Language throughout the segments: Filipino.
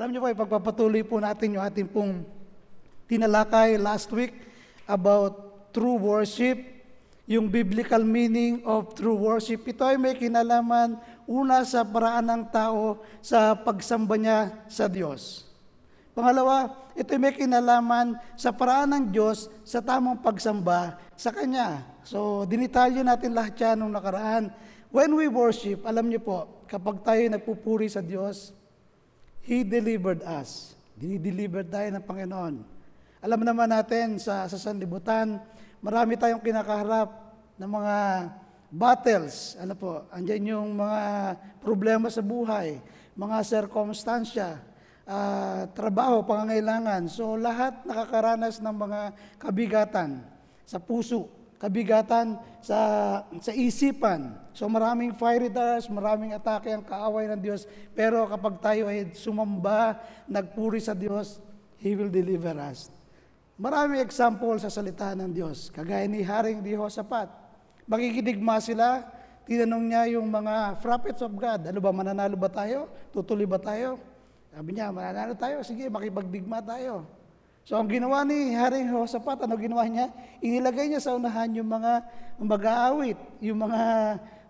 Alam niyo po, ipagpapatuloy po natin yung ating pong tinalakay last week about true worship, yung biblical meaning of true worship. Ito ay may kinalaman una sa paraan ng tao sa pagsamba niya sa Diyos. Pangalawa, ito ay may kinalaman sa paraan ng Diyos sa tamang pagsamba sa Kanya. So, dinitalyo natin lahat yan nung nakaraan. When we worship, alam niyo po, kapag tayo nagpupuri sa Diyos, He delivered us. Dinideliver tayo ng Panginoon. Alam naman natin sa, sa sanlibutan, marami tayong kinakaharap ng mga battles. Ano po, andyan yung mga problema sa buhay, mga circumstansya, ah, trabaho, pangangailangan. So lahat nakakaranas ng mga kabigatan sa puso, kabigatan sa sa isipan. So maraming darts, maraming atake ang kaaway ng Diyos. Pero kapag tayo ay sumamba, nagpuri sa Diyos, He will deliver us. Maraming example sa salita ng Diyos. Kagaya ni Haring Jehoshaphat. Makikidigma sila, tinanong niya yung mga prophets of God, ano ba, mananalo ba tayo? Tutuloy ba tayo? Sabi niya, mananalo tayo, sige, makipagdigma tayo. So ang ginawa ni Haring Jehoshaphat, ano ginawa niya? Inilagay niya sa unahan yung mga mag-aawit, yung mga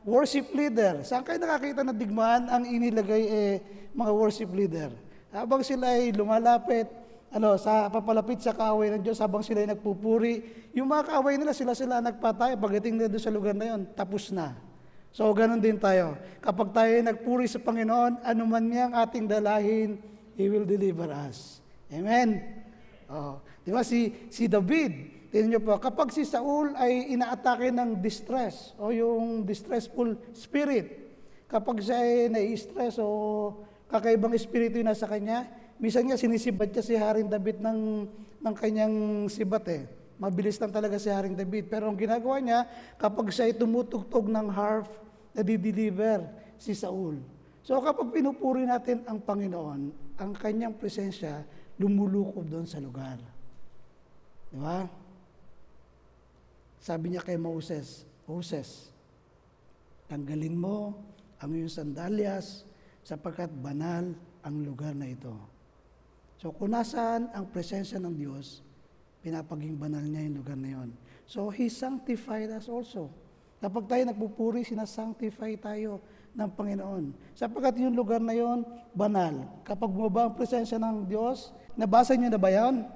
worship leader. Saan kayo nakakita na digmaan ang inilagay eh, mga worship leader? Habang sila ay lumalapit, ano, sa papalapit sa kaaway ng Diyos habang sila ay nagpupuri, yung mga kaaway nila, sila-sila nagpatay. Pagdating nila doon sa lugar na yon, tapos na. So, ganun din tayo. Kapag tayo ay nagpuri sa Panginoon, anuman niya ang ating dalahin, He will deliver us. Amen? Oh, di ba si, si David, tingnan niyo po, kapag si Saul ay inaatake ng distress o yung distressful spirit, kapag siya ay nai-stress o kakaibang espiritu yung nasa kanya, minsan nga sinisibat niya si Haring David ng, ng kanyang sibat eh. Mabilis lang talaga si Haring David. Pero ang ginagawa niya, kapag siya ay tumutugtog ng harp, nadideliver si Saul. So kapag pinupuri natin ang Panginoon, ang kanyang presensya, lumulukob doon sa lugar. Di ba? Sabi niya kay Moses, Moses, tanggalin mo ang iyong sandalyas sapagkat banal ang lugar na ito. So kung nasaan ang presensya ng Diyos, pinapaging banal niya yung lugar na yon. So He sanctified us also. Kapag tayo nagpupuri, sinasanctify tayo ng Panginoon. Sapagkat yung lugar na yon, banal. Kapag bumaba ang presensya ng Diyos, nabasa niyo na ba yan?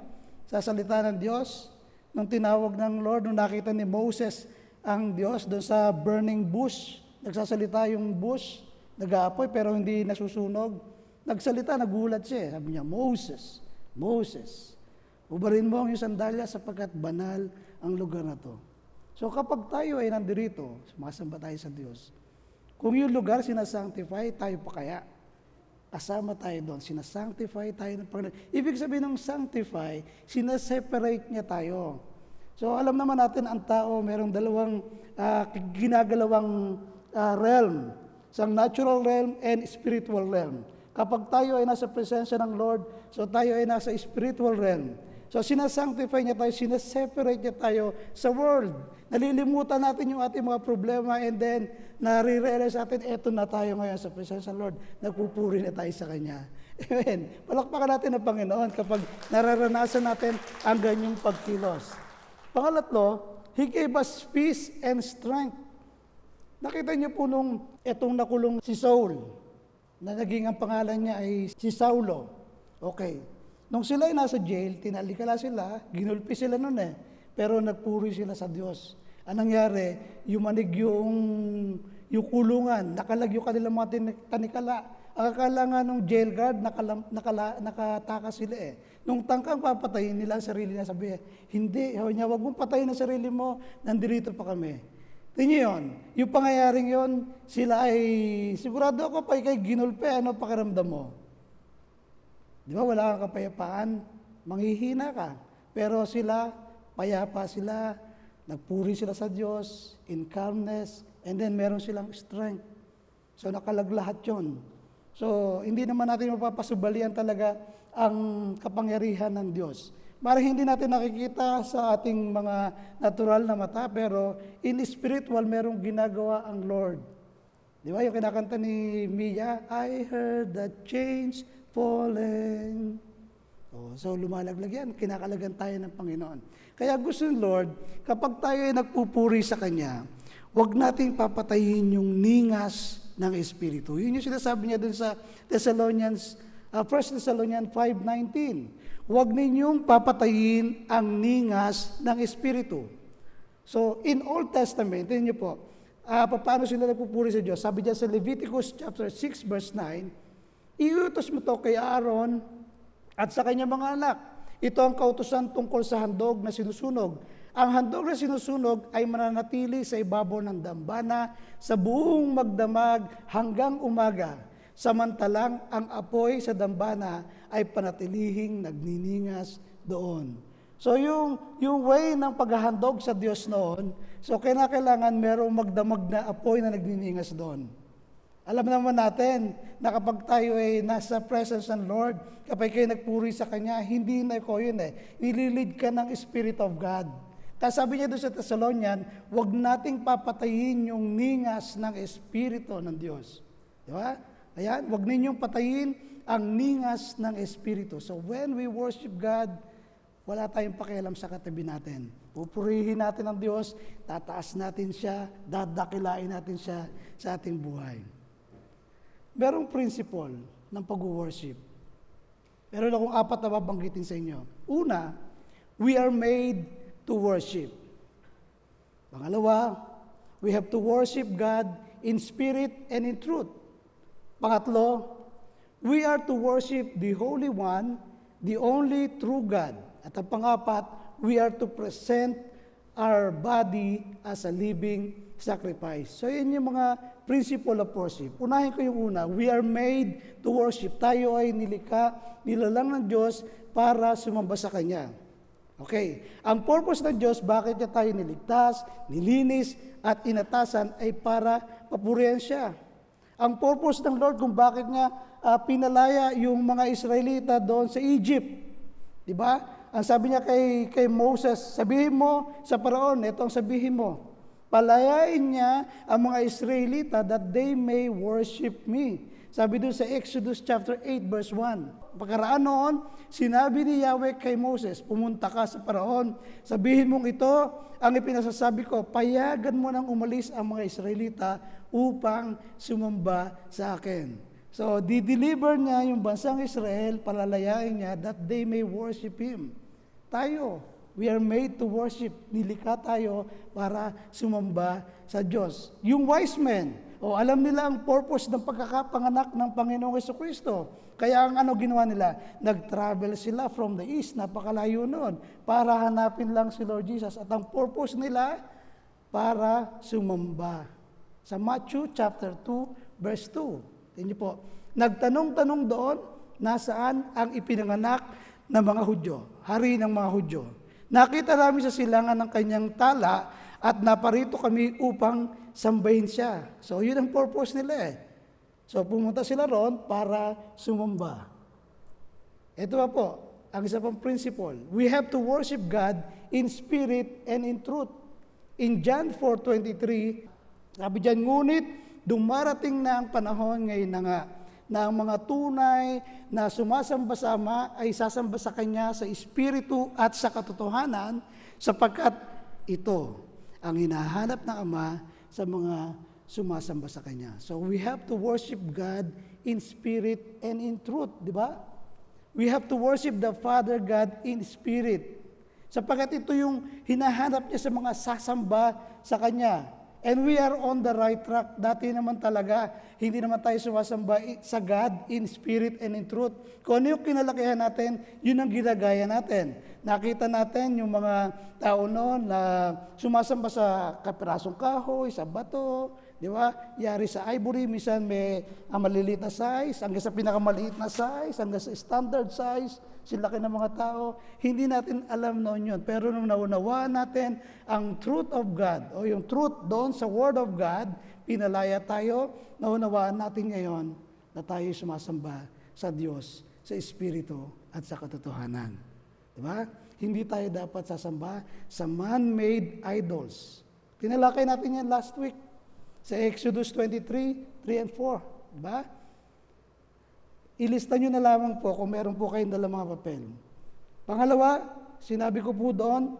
Sa salita ng Diyos, nung tinawag ng Lord, nung nakita ni Moses ang Diyos doon sa burning bush, nagsasalita yung bush, nag-aapoy pero hindi nasusunog. Nagsalita, nagulat siya. Sabi niya, Moses, Moses, ubarin mo ang iyong sandalya sapagkat banal ang lugar na to. So kapag tayo ay nandirito, sumasamba tayo sa Diyos, kung yung lugar sinasanctify, tayo pa kaya? Kasama tayo doon, sinasanctify tayo ng Panginoon. Ibig sabihin ng sanctify, sinaseparate niya tayo. So alam naman natin ang tao, merong dalawang ah, ginagalawang ah, realm. Isang natural realm and spiritual realm. Kapag tayo ay nasa presensya ng Lord, so tayo ay nasa spiritual realm. So sinasanctify niya tayo, sinaseparate niya tayo sa world. Nalilimutan natin yung ating mga problema and then nare-realize natin, eto na tayo ngayon sa presensya ng Lord. Nagpupuri na tayo sa Kanya. Amen. Palakpakan natin ang Panginoon kapag nararanasan natin ang ganyang pagkilos. Pangalatlo, He gave us peace and strength. Nakita niyo po nung etong nakulong si Saul, na naging ang pangalan niya ay si Saulo. Okay. Nung sila ay nasa jail, tinalikala sila, ginulpi sila noon eh. Pero nagpuri sila sa Diyos. Anong nangyari? Yumanig yung, yung kulungan, nakalag yung kanilang mga tanikala. Akala nga nung jail guard, nakala, nakala, nakataka sila eh. Nung tangkang papatayin nila ang sarili na sabi, hindi, sabi niya, huwag mong patayin ang sarili mo, nandirito pa kami. Tingnan yun, yung pangyayaring yon, sila ay, sigurado ako pa kay ginulpe, ano pakiramdam mo? Di ba wala kang kapayapaan, manghihina ka. Pero sila, payapa sila, nagpuri sila sa Diyos, in calmness, and then meron silang strength. So nakalag lahat yun. So hindi naman natin mapapasubalian talaga ang kapangyarihan ng Diyos. Marang hindi natin nakikita sa ating mga natural na mata, pero in spiritual, merong ginagawa ang Lord. Di ba yung kinakanta ni Mia, I heard the chains falling. Oh, so lumalaglag yan, kinakalagan tayo ng Panginoon. Kaya gusto ng Lord, kapag tayo ay nagpupuri sa Kanya, huwag nating papatayin yung ningas ng Espiritu. Yun yung sinasabi niya dun sa Thessalonians, uh, 1 Thessalonians 5.19. Huwag ninyong papatayin ang ningas ng Espiritu. So, in Old Testament, tingnan niyo po, uh, paano sila nagpupuri sa Diyos? Sabi diyan sa Leviticus chapter 6 verse 9, iutos mo to kay Aaron at sa kanyang mga anak. Ito ang kautusan tungkol sa handog na sinusunog. Ang handog na sinusunog ay mananatili sa ibabaw ng dambana sa buong magdamag hanggang umaga. Samantalang ang apoy sa dambana ay panatilihing nagniningas doon. So yung, yung way ng paghahandog sa Diyos noon, so kailangan merong magdamag na apoy na nagniningas doon. Alam naman natin na kapag tayo ay nasa presence ng Lord, kapag kayo nagpuri sa Kanya, hindi na ko yun eh. Nililid ka ng Spirit of God. Kaya sabi niya doon sa Thessalonian, huwag nating papatayin yung ningas ng Espiritu ng Diyos. Di ba? Ayan, huwag ninyong patayin ang ningas ng Espiritu. So when we worship God, wala tayong pakialam sa katabi natin. Pupurihin natin ang Diyos, tataas natin siya, dadakilain natin siya sa ating buhay. Merong principle ng pag-worship. Meron akong apat na babanggitin sa inyo. Una, we are made to worship. Pangalawa, we have to worship God in spirit and in truth. Pangatlo, we are to worship the Holy One, the only true God. At ang pangapat, we are to present our body as a living sacrifice. So yun yung mga principle of worship. Unahin ko yung una, we are made to worship. Tayo ay nilikha, nilalang ng Diyos para sumamba sa Kanya. Okay, ang purpose ng Diyos, bakit niya tayo niligtas, nilinis, at inatasan ay para papurihan siya. Ang purpose ng Lord kung bakit niya uh, pinalaya yung mga Israelita doon sa Egypt. Di ba? Ang sabi niya kay, kay Moses, sabihin mo sa paraon, ito ang sabihin mo, palayain niya ang mga Israelita that they may worship me. Sabi doon sa Exodus chapter 8 verse 1. Pagkaraan noon, sinabi ni Yahweh kay Moses, pumunta ka sa paraon, sabihin mong ito ang ipinasasabi ko, payagan mo nang umalis ang mga Israelita upang sumamba sa akin. So, di-deliver niya yung bansang Israel, palalayain niya that they may worship Him. Tayo, we are made to worship. Nilikha tayo para sumamba sa Diyos. Yung wise men, o alam nila ang purpose ng pagkakapanganak ng Panginoong Yeso Kristo. Kaya ang ano ginawa nila? Nag-travel sila from the east, napakalayo noon, para hanapin lang si Lord Jesus. At ang purpose nila, para sumamba. Sa Matthew chapter 2, verse 2. Tingnan po, nagtanong-tanong doon, nasaan ang ipinanganak ng mga Hudyo, hari ng mga Hudyo. Nakita namin sa silangan ng kanyang tala at naparito kami upang sambahin siya. So, yun ang purpose nila eh. So, pumunta sila ron para sumamba. Ito pa po, ang isa pang principle. We have to worship God in spirit and in truth. In John 4.23, sabi dyan, ngunit dumarating na ang panahon ngayon na nga, na ang mga tunay na sumasamba sa Ama ay sasamba sa Kanya sa Espiritu at sa katotohanan sapagkat ito ang hinahanap ng Ama sa mga sumasamba sa Kanya. So we have to worship God in spirit and in truth, di ba? We have to worship the Father God in spirit. Sapagkat ito yung hinahanap niya sa mga sasamba sa Kanya. And we are on the right track. Dati naman talaga, hindi naman tayo sumasamba sa God in spirit and in truth. Kung ano yung kinalakihan natin, yun ang ginagaya natin. Nakita natin yung mga tao noon na sumasamba sa kapirasong kahoy, sa bato, di ba? Yari sa ivory, minsan may ang maliliit na size, hanggang sa pinakamaliit na size, hanggang sa standard size, silaki ng mga tao. Hindi natin alam noon yun. Pero nung naunawaan natin ang truth of God, o yung truth doon sa Word of God, pinalaya tayo, naunawaan natin ngayon na tayo sumasamba sa Diyos, sa Espiritu at sa katotohanan. Diba? Hindi tayo dapat sasamba sa man-made idols. Tinalakay natin yan last week sa Exodus 23, 3 and 4. Diba? ilista nyo na lamang po kung meron po kayong dalang mga papel. Pangalawa, sinabi ko po doon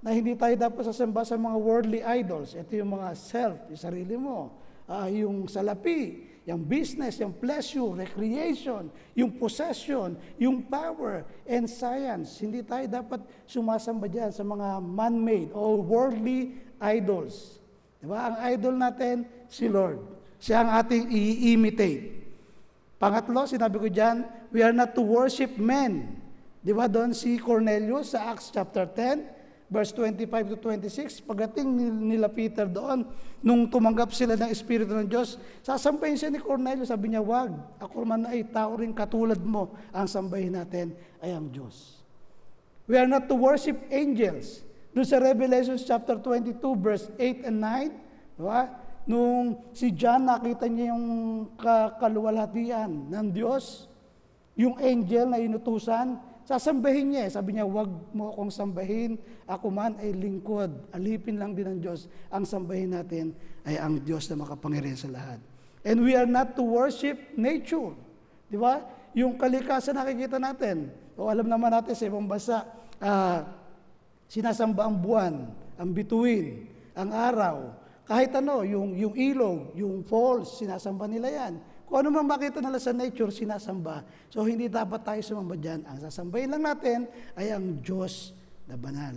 na hindi tayo dapat sasamba sa mga worldly idols. Ito yung mga self, yung sarili mo, ah, yung salapi, yung business, yung pleasure, recreation, yung possession, yung power, and science. Hindi tayo dapat sumasamba dyan sa mga man-made or worldly idols. Diba? Ang idol natin, si Lord. Siya ang ating i-imitate. Pangatlo, sinabi ko dyan, we are not to worship men. Di ba doon si Cornelius sa Acts chapter 10, verse 25 to 26, pagdating ni- nila Peter doon, nung tumanggap sila ng Espiritu ng Diyos, sasampahin siya ni Cornelius, sabi niya, wag, ako man ay tao rin katulad mo, ang sambahin natin ay ang Diyos. We are not to worship angels. Doon sa Revelation chapter 22, verse 8 and 9, di ba? Nung si John nakita niya yung ka- kaluwalhatian ng Diyos, yung angel na inutusan, sasambahin niya. eh. Sabi niya, wag mo akong sambahin, ako man ay lingkod. Alipin lang din ng Diyos. Ang sambahin natin ay ang Diyos na makapangyarihan sa lahat. And we are not to worship nature. Di ba? Yung kalikasan nakikita natin. O alam naman natin sa ibang bansa, ah, sinasamba ang buwan, ang bituin, ang araw, kahit ano, yung, yung ilog, yung falls, sinasamba nila yan. Kung ano man makita nila sa nature, sinasamba. So hindi dapat tayo sumamba dyan. Ang sasambahin lang natin ay ang Diyos na banal.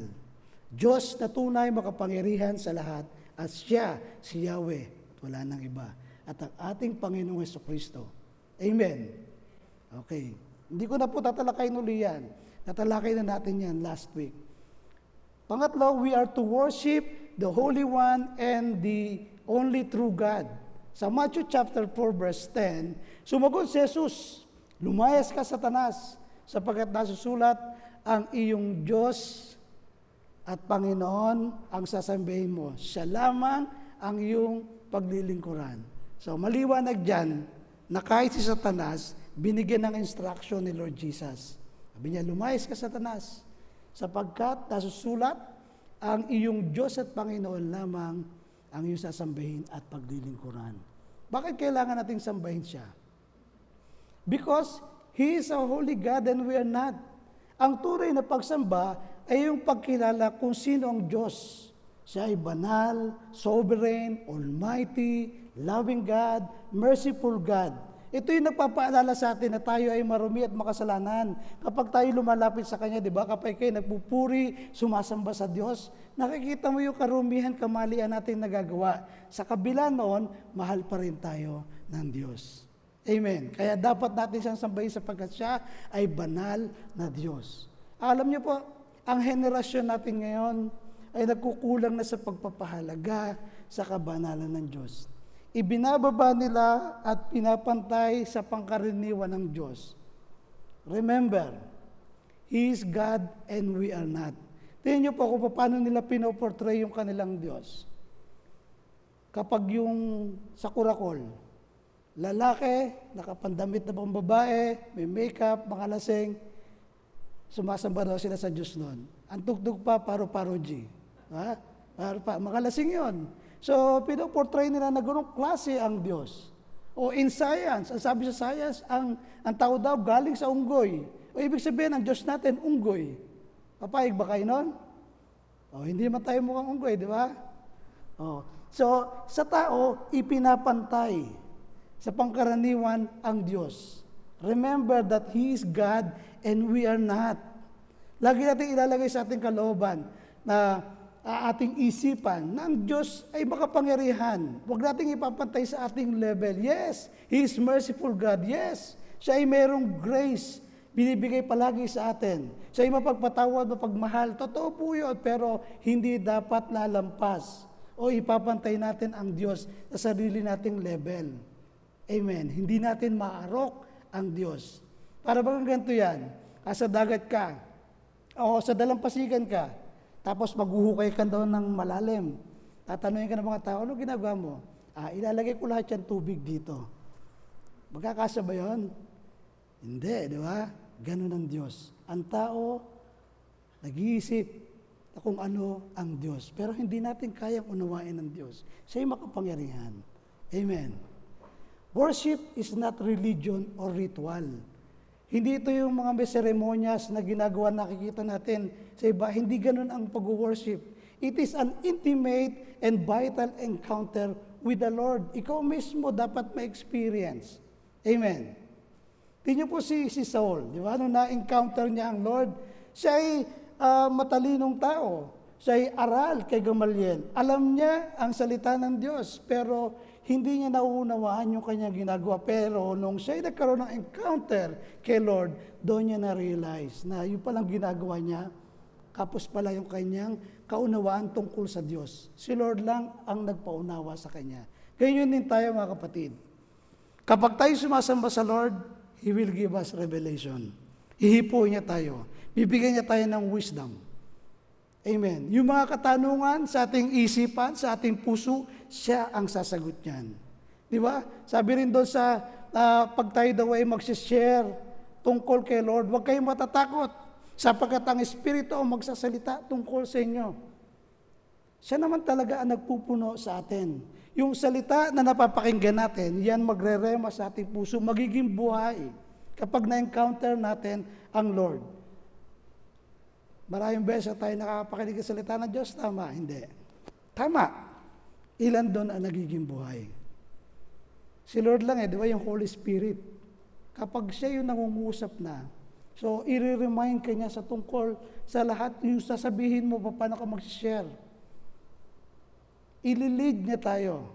Diyos na tunay makapangyarihan sa lahat at siya, si Yahweh, wala nang iba. At ang ating Panginoong Yeso Kristo. Amen. Okay. Hindi ko na po tatalakayin uli yan. Tatalakay na natin yan last week. Pangatlo, we are to worship the Holy One and the only true God. Sa Matthew chapter 4 verse 10, sumagot si Jesus, Lumayas ka, Satanas, sapagkat nasusulat, ang iyong Diyos at Panginoon ang sasambihin mo. Siya lamang ang iyong paglilingkuran. So maliwanag dyan na kahit si Satanas, binigyan ng instruction ni Lord Jesus. Sabi niya, lumayas ka, Satanas, sapagkat nasusulat, ang iyong Diyos at Panginoon lamang ang iyong sasambahin at paglilingkuran. Bakit kailangan nating sambahin siya? Because He is a holy God and we are not. Ang tunay na pagsamba ay yung pagkilala kung sino ang Diyos. Siya ay banal, sovereign, almighty, loving God, merciful God. Ito yung nagpapaalala sa atin na tayo ay marumi at makasalanan. Kapag tayo lumalapit sa Kanya, di ba? Kapag kayo nagpupuri, sumasamba sa Diyos, nakikita mo yung karumihan, kamalian natin nagagawa. Sa kabila noon, mahal pa rin tayo ng Diyos. Amen. Kaya dapat natin siyang sambahin sapagkat siya ay banal na Diyos. Alam niyo po, ang henerasyon natin ngayon ay nagkukulang na sa pagpapahalaga sa kabanalan ng Diyos. Ibinababa nila at pinapantay sa pangkaraniwan ng Diyos. Remember, He is God and we are not. Tingnan niyo po kung paano nila pinoportray yung kanilang Diyos. Kapag yung sa kurakol, lalaki, nakapandamit na pang babae, may makeup, mga lasing, sumasamba daw sila sa Diyos noon. Ang tugtog pa, paro-paro G. Ha? Paro pa, mga lasing yon. So, pinoportray nila na ganong klase ang Diyos. O in science, ang sabi sa science, ang, ang tao daw galing sa unggoy. O ibig sabihin, ang Diyos natin, unggoy. Papayag ba kayo nun? O, hindi man tayo mukhang unggoy, di ba? O, so, sa tao, ipinapantay sa pangkaraniwan ang Diyos. Remember that He is God and we are not. Lagi natin ilalagay sa ating kalooban na uh, ating isipan na ang Diyos ay makapangyarihan. Huwag nating ipapantay sa ating level. Yes, He is merciful God. Yes, siya ay mayroong grace binibigay palagi sa atin. Siya ay mapagpatawad, mapagmahal. Totoo po yun, pero hindi dapat lalampas o ipapantay natin ang Diyos sa sarili nating level. Amen. Hindi natin maarok ang Diyos. Para bang ganito yan? Asa dagat ka, o sa dalampasigan ka, tapos maghuhukay ka doon ng malalim. Tatanungin ka ng mga tao, ano ginagawa mo? Ah, ilalagay ko lahat yan tubig dito. Magkakasya ba yun? Hindi, di ba? Ganun ang Diyos. Ang tao, nag-iisip na kung ano ang Diyos. Pero hindi natin kayang unawain ng Diyos. Siya ay makapangyarihan. Amen. Worship is not religion or ritual. Hindi ito yung mga may seremonyas na ginagawa nakikita natin sa iba. Hindi ganun ang pag-worship. It is an intimate and vital encounter with the Lord. Ikaw mismo dapat ma-experience. Amen. Tingnan po si, si Saul, di ba? Nung na-encounter niya ang Lord, siya ay ah, matalinong tao. Siya ay aral kay Gamaliel. Alam niya ang salita ng Diyos, pero hindi niya nauunawaan yung kanyang ginagawa. Pero nung siya nagkaroon ng encounter kay Lord, doon niya na-realize na yung palang ginagawa niya, kapos pala yung kanyang kaunawaan tungkol sa Diyos. Si Lord lang ang nagpaunawa sa kanya. Ganyan din tayo mga kapatid. Kapag tayo sumasamba sa Lord, He will give us revelation. Hihipo niya tayo. Bibigyan niya tayo ng wisdom. Amen. Yung mga katanungan sa ating isipan, sa ating puso, siya ang sasagot niyan. Di ba? Sabi rin doon sa ah, pag tayo daw ay magsishare tungkol kay Lord, huwag kayong matatakot sapagkat ang Espiritu ang magsasalita tungkol sa inyo. Siya naman talaga ang nagpupuno sa atin. Yung salita na napapakinggan natin, yan magrerema sa ating puso, magiging buhay kapag na-encounter natin ang Lord. Maraming beses tayo nakakapakinig sa salita ng Diyos, tama? Hindi. Tama. Ilan doon ang nagiging buhay? Si Lord lang eh, di ba yung Holy Spirit? Kapag siya yung nangungusap na, so i-remind ka niya sa tungkol sa lahat yung sasabihin mo pa paano ka mag-share. Ililid niya tayo.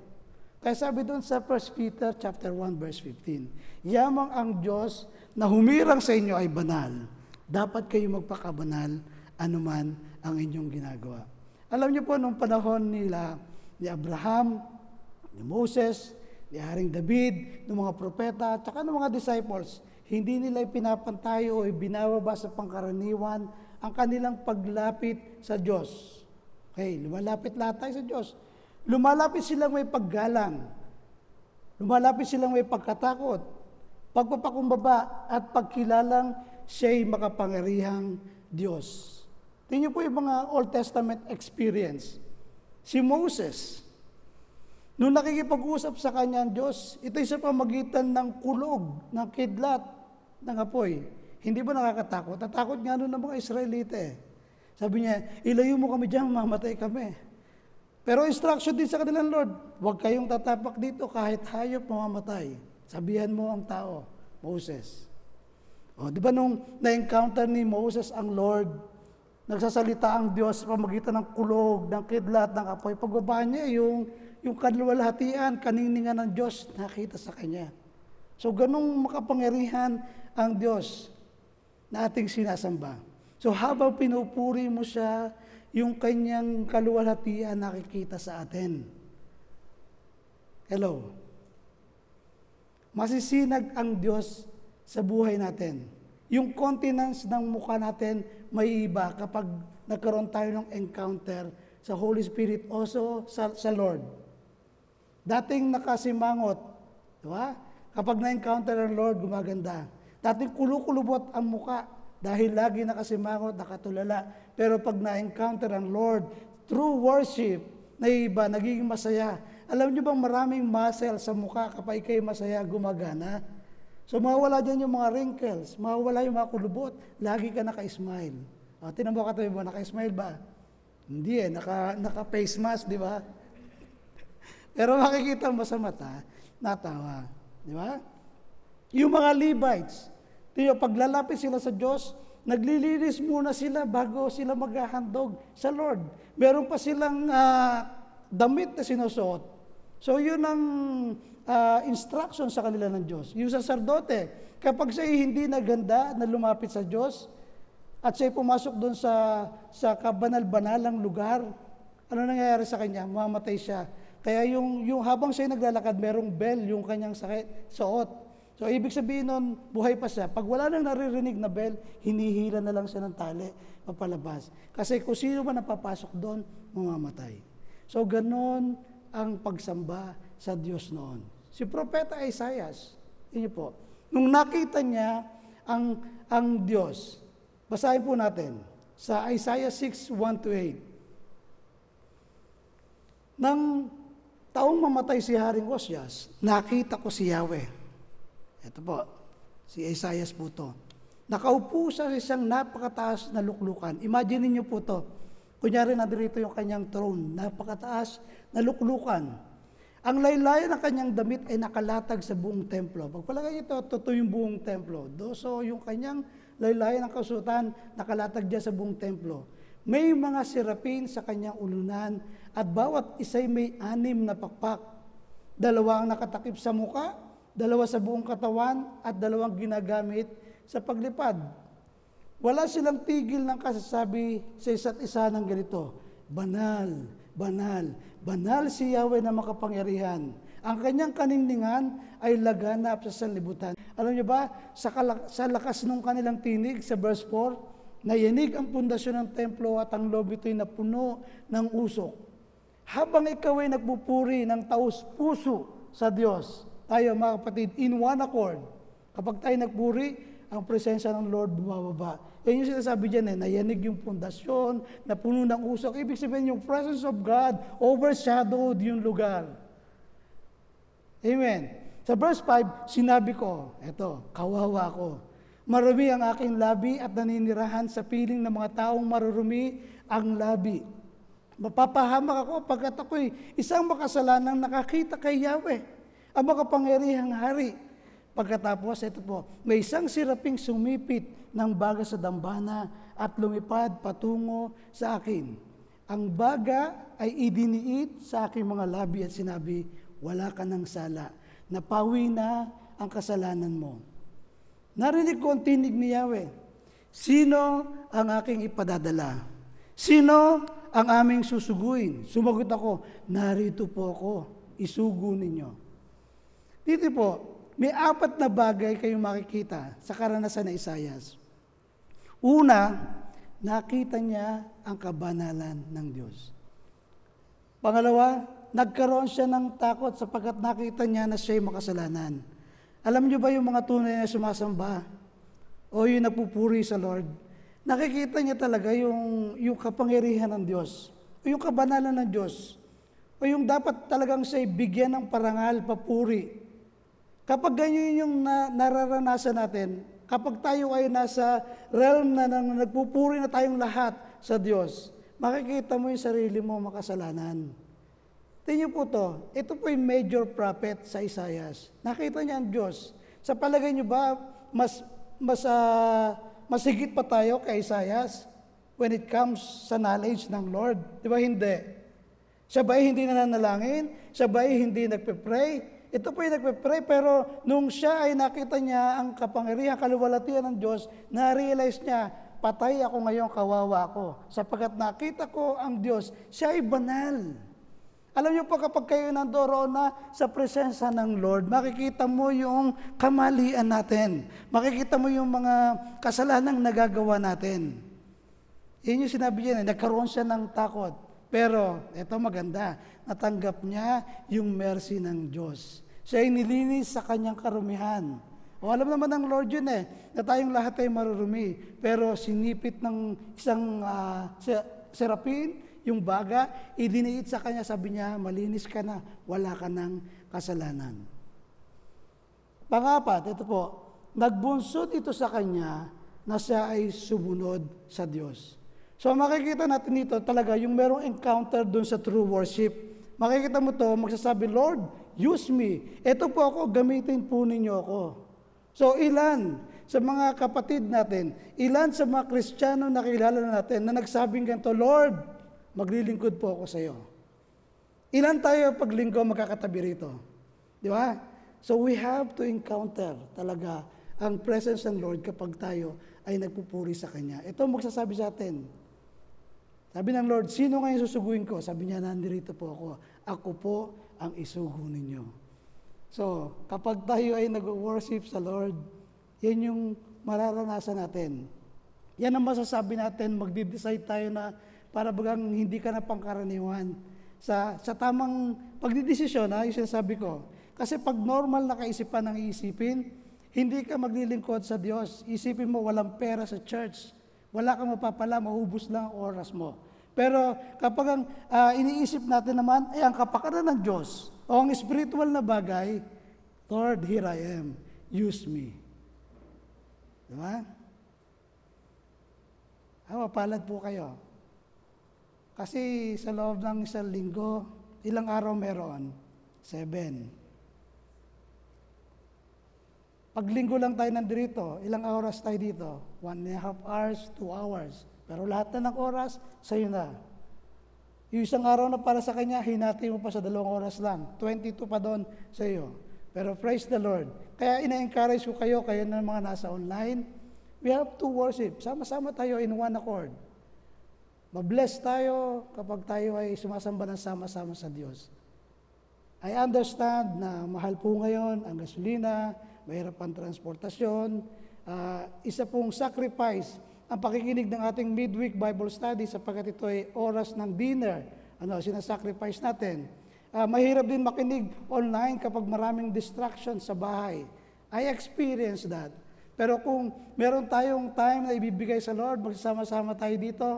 Kaya sabi doon sa 1 Peter chapter 1 verse 15, Yamang ang Diyos na humirang sa inyo ay banal. Dapat kayo magpakabanal anuman ang inyong ginagawa. Alam niyo po, nung panahon nila, ni Abraham, ni Moses, ni Haring David, ng mga propeta, at ng mga disciples, hindi nila ipinapantay o ibinababa sa pangkaraniwan ang kanilang paglapit sa Diyos. Okay, lumalapit lahat tayo sa Diyos. Lumalapit silang may paggalang. Lumalapit silang may pagkatakot, pagpapakumbaba at pagkilalang siya'y makapangyarihang Diyos. Tingnan po yung mga Old Testament experience. Si Moses, nung nakikipag-usap sa kanya ang Diyos, ito'y sa pamagitan ng kulog, ng kidlat, ng apoy. Hindi ba nakakatakot? Tatakot nga nun ng mga Israelite. eh. Sabi niya, ilayo mo kami dyan, mamatay kami. Pero instruction din sa kanilang Lord, huwag kayong tatapak dito kahit hayop mamamatay. Sabihan mo ang tao, Moses. O, di ba nung na-encounter ni Moses ang Lord, nagsasalita ang Diyos sa pamagitan ng kulog, ng kidlat, ng apoy. Pagbaba niya, yung, yung kaluwalhatian, kaniningan ng Diyos, nakita sa kanya. So, ganong makapangyarihan ang Diyos na ating sinasamba. So, habang pinupuri mo siya, yung kanyang kaluwalhatian nakikita sa atin. Hello. Masisinag ang Diyos sa buhay natin. Yung continence ng mukha natin may iba kapag nagkaroon tayo ng encounter sa Holy Spirit, also sa, sa Lord. Dating nakasimangot, di ba? Kapag na-encounter ang Lord, gumaganda. Dating kulukulubot ang muka dahil lagi nakasimangot, nakatulala. Pero pag na-encounter ang Lord, through worship, na iba, nagiging masaya. Alam niyo bang maraming muscle sa mukha kapag ikay masaya, gumagana? So mawawala dyan yung mga wrinkles, mawawala yung mga kulubot, lagi ka naka-smile. O, tinan mo katabi mo, naka-smile ba? Hindi eh, naka, naka-face mask, di ba? Pero makikita mo sa mata, natawa. Di ba? Yung mga Levites, tiyo, paglalapit sila sa Diyos, naglilinis muna sila bago sila maghahandog sa Lord. Meron pa silang ah, damit na sinusuot. So yun ang ah, instruction sa kanila ng Diyos. Yung sacerdote, kapag siya hindi naganda na lumapit sa Diyos, at siya pumasok doon sa, sa kabanal-banalang lugar, ano nangyayari sa kanya? Mamatay siya. Kaya yung, yung habang siya naglalakad, merong bell yung kanyang sakit, suot. So, ibig sabihin nun, buhay pa siya. Pag wala nang naririnig na bell, hinihila na lang siya ng tali, papalabas. Kasi kung sino man napapasok doon, mamamatay. So, ganon ang pagsamba sa Diyos noon. Si Propeta Isaias, yun po, nung nakita niya ang, ang Diyos, basahin po natin sa Isaiah 6, 1 to 8. Nang Taong mamatay si Haring Osyas, nakita ko si Yahweh. Ito po, si Isaiah po to. Nakaupo siya sa isang napakataas na luklukan. Imagine niyo po to. Kunyari na dito yung kanyang throne, napakataas na luklukan. Ang laylayan ng kanyang damit ay nakalatag sa buong templo. Pagpalagay ito, totoo yung buong templo. Do, so yung kanyang laylayan ng kasutan, nakalatag diyan sa buong templo. May mga serapin sa kanyang ulunan at bawat isa'y may anim na pakpak. Dalawa ang nakatakip sa muka, dalawa sa buong katawan, at dalawang ginagamit sa paglipad. Wala silang tigil ng kasasabi sa isa't isa ng ganito, Banal, banal, banal si Yahweh na makapangyarihan. Ang kanyang kaningningan ay laganap sa sanlibutan. Alam niyo ba, sa, kalak- sa lakas ng kanilang tinig, sa verse 4, nayanig ang pundasyon ng templo at ang loob ito'y napuno ng usok. Habang ikaw ay nagpupuri ng taos puso sa Diyos, tayo mga kapatid, in one accord, kapag tayo nagpuri, ang presensya ng Lord bumababa. Yan yung sinasabi dyan eh, nayanig yung pundasyon, napuno ng usok. Ibig sabihin yung presence of God overshadowed yung lugar. Amen. Sa verse 5, sinabi ko, eto, kawawa ko. Marumi ang aking labi at naninirahan sa piling ng mga taong marurumi ang labi. Mapapahamak ako pagkat ako'y isang makasalanang nakakita kay Yahweh, ang makapangyarihang hari. Pagkatapos, ito po, may isang siraping sumipit ng baga sa dambana at lumipad patungo sa akin. Ang baga ay idiniit sa aking mga labi at sinabi, wala ka ng sala. Napawi na ang kasalanan mo. Narinig ko ang tinig ni Yahweh. Sino ang aking ipadadala? Sino ang aming susuguin? Sumagot ako, narito po ako, isugo ninyo. Dito po, may apat na bagay kayong makikita sa karanasan ni Isayas. Una, nakita niya ang kabanalan ng Diyos. Pangalawa, nagkaroon siya ng takot sapagkat nakita niya na siya'y makasalanan. Alam niyo ba yung mga tunay na sumasamba o yung napupuri sa Lord? Nakikita niya talaga yung, yung kapangyarihan ng Diyos o yung kabanalan ng Diyos o yung dapat talagang siya'y bigyan ng parangal, papuri. Kapag ganyan yung na, nararanasan natin, kapag tayo ay nasa realm na, na, na nagpupuri na tayong lahat sa Diyos, makikita mo yung sarili mo makasalanan. Tingnan po to, ito po yung major prophet sa Isaias. Nakita niya ang Diyos. Sa palagay niyo ba, mas, mas, uh, mas higit pa tayo kay Isaias when it comes sa knowledge ng Lord? Di ba hindi? Siya ba ay hindi nananalangin? Siya ba ay hindi nagpe-pray? Ito po yung nagpe-pray, pero nung siya ay nakita niya ang kapangyarihan, kaluwalhatian ng Diyos, na-realize niya, patay ako ngayon, kawawa ako. Sapagkat nakita ko ang Diyos, siya ay banal. Alam niyo po kapag kayo nandoroon na sa presensya ng Lord, makikita mo yung kamalian natin. Makikita mo yung mga kasalanang nagagawa natin. Yun yung sinabi niya, nagkaroon siya ng takot. Pero, ito maganda, natanggap niya yung mercy ng Diyos. Siya ay nilinis sa kanyang karumihan. O alam naman ng Lord yun eh, na tayong lahat ay marurumi. Pero sinipit ng isang uh, serapin, yung baga, idiniit sa kanya, sabi niya, malinis ka na, wala ka ng kasalanan. Pangapat, ito po, nagbunsod ito sa kanya na siya ay sumunod sa Diyos. So makikita natin dito talaga yung merong encounter dun sa true worship. Makikita mo to, magsasabi, Lord, use me. Ito po ako, gamitin po ninyo ako. So ilan sa mga kapatid natin, ilan sa mga Kristiyano na kilala natin na nagsabing ganito, Lord, maglilingkod po ako sa iyo. Ilan tayo paglinggo magkakatabi rito? Di ba? So we have to encounter talaga ang presence ng Lord kapag tayo ay nagpupuri sa Kanya. Ito magsasabi sa atin. Sabi ng Lord, sino ngayon susuguin ko? Sabi niya, nandirito po ako. Ako po ang isugo ninyo. So, kapag tayo ay nag-worship sa Lord, yan yung mararanasan natin. Yan ang masasabi natin, magde-decide tayo na para bagang hindi ka na pangkaraniwan. Sa, sa tamang pagdidesisyon, ha, yung sinasabi ko. Kasi pag normal na kaisipan ang iisipin, hindi ka maglilingkod sa Diyos. Isipin mo, walang pera sa church. Wala kang mapapala, maubos lang ang oras mo. Pero kapag ang ah, iniisip natin naman ay ang kapakanan ng Diyos o ang spiritual na bagay, Lord, here I am. Use me. Di ba? Ah, mapalad po kayo. Kasi sa loob ng isang linggo, ilang araw meron? Seven. Pag linggo lang tayo nandito, ilang oras tayo dito? One and a half hours, two hours. Pero lahat na ng oras, sa'yo na. Yung isang araw na para sa kanya, hinati mo pa sa dalawang oras lang. 22 pa doon sa iyo. Pero praise the Lord. Kaya ina-encourage ko kayo, kayo na mga nasa online, we have to worship. Sama-sama tayo in one accord. Mabless tayo kapag tayo ay sumasamba ng sama-sama sa Diyos. I understand na mahal po ngayon ang gasolina, mahirap ang transportasyon, ah, isa pong sacrifice ang pakikinig ng ating midweek Bible study sapagkat ito ay oras ng dinner. Ano, sinasacrifice natin. Ah, mahirap din makinig online kapag maraming distraction sa bahay. I experience that. Pero kung meron tayong time na ibibigay sa Lord, magsama-sama tayo dito,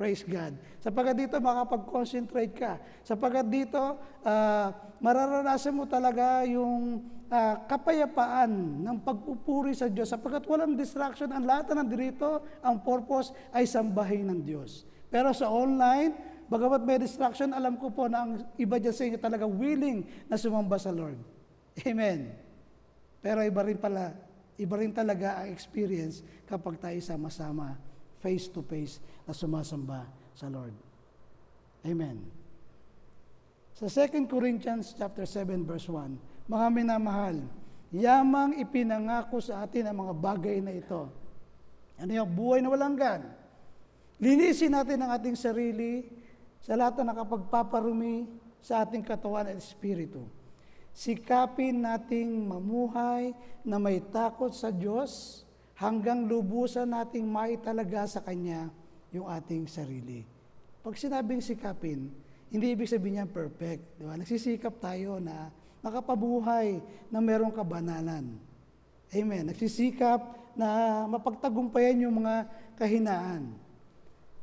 praise God. Sapagkat dito makapag-concentrate ka. Sapagkat dito, ah, mararanasan mo talaga yung ah, kapayapaan ng pagpupuri sa Diyos. Sapagkat walang distraction. Ang lahat na nandito, ang purpose ay sambahin ng Diyos. Pero sa online, bagamat may distraction, alam ko po na ang iba dyan sa inyo talaga willing na sumamba sa Lord. Amen. Pero iba rin pala, iba rin talaga ang experience kapag tayo sama-sama, face to face, na sumasamba sa Lord. Amen. Sa 2 Corinthians chapter 7 verse 1, mga minamahal, yamang ipinangako sa atin ang mga bagay na ito. Ano yung buhay na walang gan? Linisin natin ang ating sarili sa lahat na nakapagpaparumi sa ating katawan at espiritu. Sikapin nating mamuhay na may takot sa Diyos hanggang lubusan nating maitalaga sa Kanya yung ating sarili. Pag sinabing sikapin, hindi ibig sabihin niya perfect. Di ba? Nagsisikap tayo na makapabuhay na merong kabanalan. Amen. Nagsisikap na mapagtagumpayan yung mga kahinaan.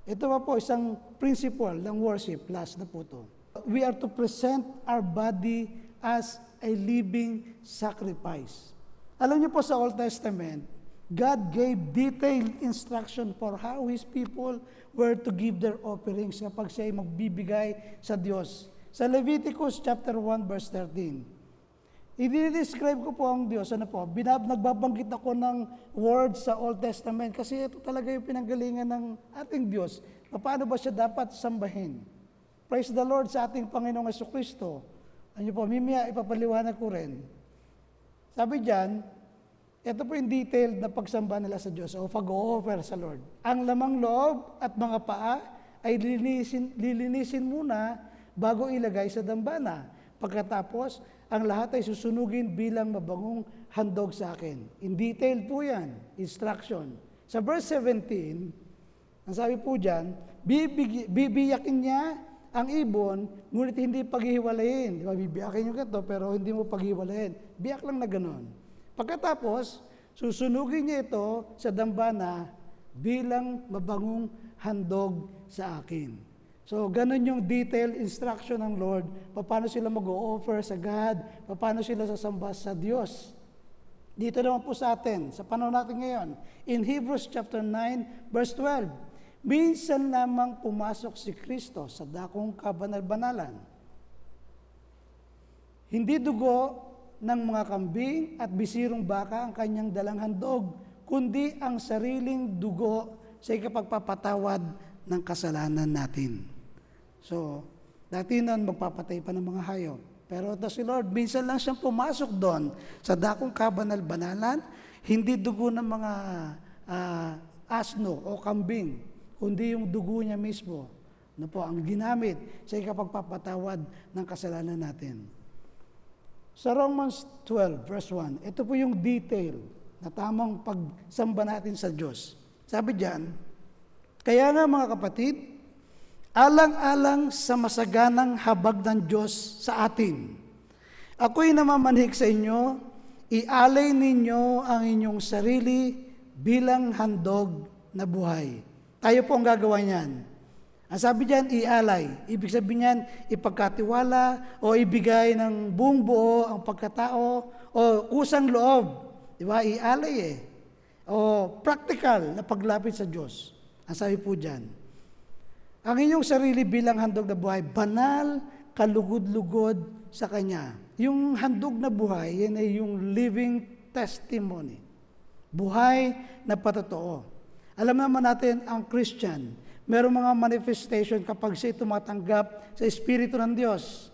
Ito pa po isang principle ng worship, last na po to. We are to present our body as a living sacrifice. Alam niyo po sa Old Testament, God gave detailed instruction for how His people were to give their offerings kapag siya ay magbibigay sa Diyos. Sa Leviticus chapter 1 verse 13, I-describe ko po ang Diyos, ano po, binab, nagbabanggit ako ng words sa Old Testament kasi ito talaga yung pinanggalingan ng ating Diyos. Paano ba siya dapat sambahin? Praise the Lord sa ating Panginoong Yeso Kristo. Ano po, mimaya ipapaliwanag ko rin. Sabi diyan, ito po yung detailed na pagsamba nila sa Diyos o pag-offer sa Lord. Ang lamang loob at mga paa ay lilinisin, lilinisin muna bago ilagay sa dambana. Pagkatapos, ang lahat ay susunugin bilang mabangong handog sa akin. In detail po yan, instruction. Sa verse 17, ang sabi po dyan, bibiyakin niya ang ibon, ngunit hindi paghihiwalayin. Di ba, bibiyakin yung ganito, pero hindi mo paghihiwalayin. Biyak lang na ganon. Pagkatapos, susunugin niya ito sa dambana bilang mabangong handog sa akin. So, ganun yung detailed instruction ng Lord, paano sila mag-o-offer sa God, paano sila sasamba sa Diyos. Dito naman po sa atin, sa panahon natin ngayon, in Hebrews chapter 9, verse 12, minsan lamang pumasok si Kristo sa dakong kabanal-banalan. Hindi dugo ng mga kambing at bisirong baka ang kanyang dalang handog, kundi ang sariling dugo sa ikapagpapatawad ng kasalanan natin. So, dati noon magpapatay pa ng mga hayop. Pero ito si Lord, minsan lang siyang pumasok doon sa dakong kabanal-banalan, hindi dugo ng mga ah, asno o kambing, kundi yung dugo niya mismo. Ano po, ang ginamit sa ikapagpapatawad ng kasalanan natin. Sa Romans 12, verse 1, ito po yung detail na tamang pagsamba natin sa Diyos. Sabi diyan, kaya nga mga kapatid, alang-alang sa masaganang habag ng Diyos sa atin. Ako'y namamanhik sa inyo, ialay ninyo ang inyong sarili bilang handog na buhay. Tayo po ang gagawa niyan. Ang sabi diyan, ialay. Ibig sabihin niyan, ipagkatiwala o ibigay ng buong buo ang pagkatao o kusang loob. Di ba? Ialay eh. O practical na paglapit sa Diyos. Ang sabi po diyan, ang inyong sarili bilang handog na buhay, banal, kalugod-lugod sa Kanya. Yung handog na buhay, yan ay yung living testimony. Buhay na patotoo. Alam naman natin, ang Christian, merong mga manifestation kapag siya tumatanggap sa Espiritu ng Diyos.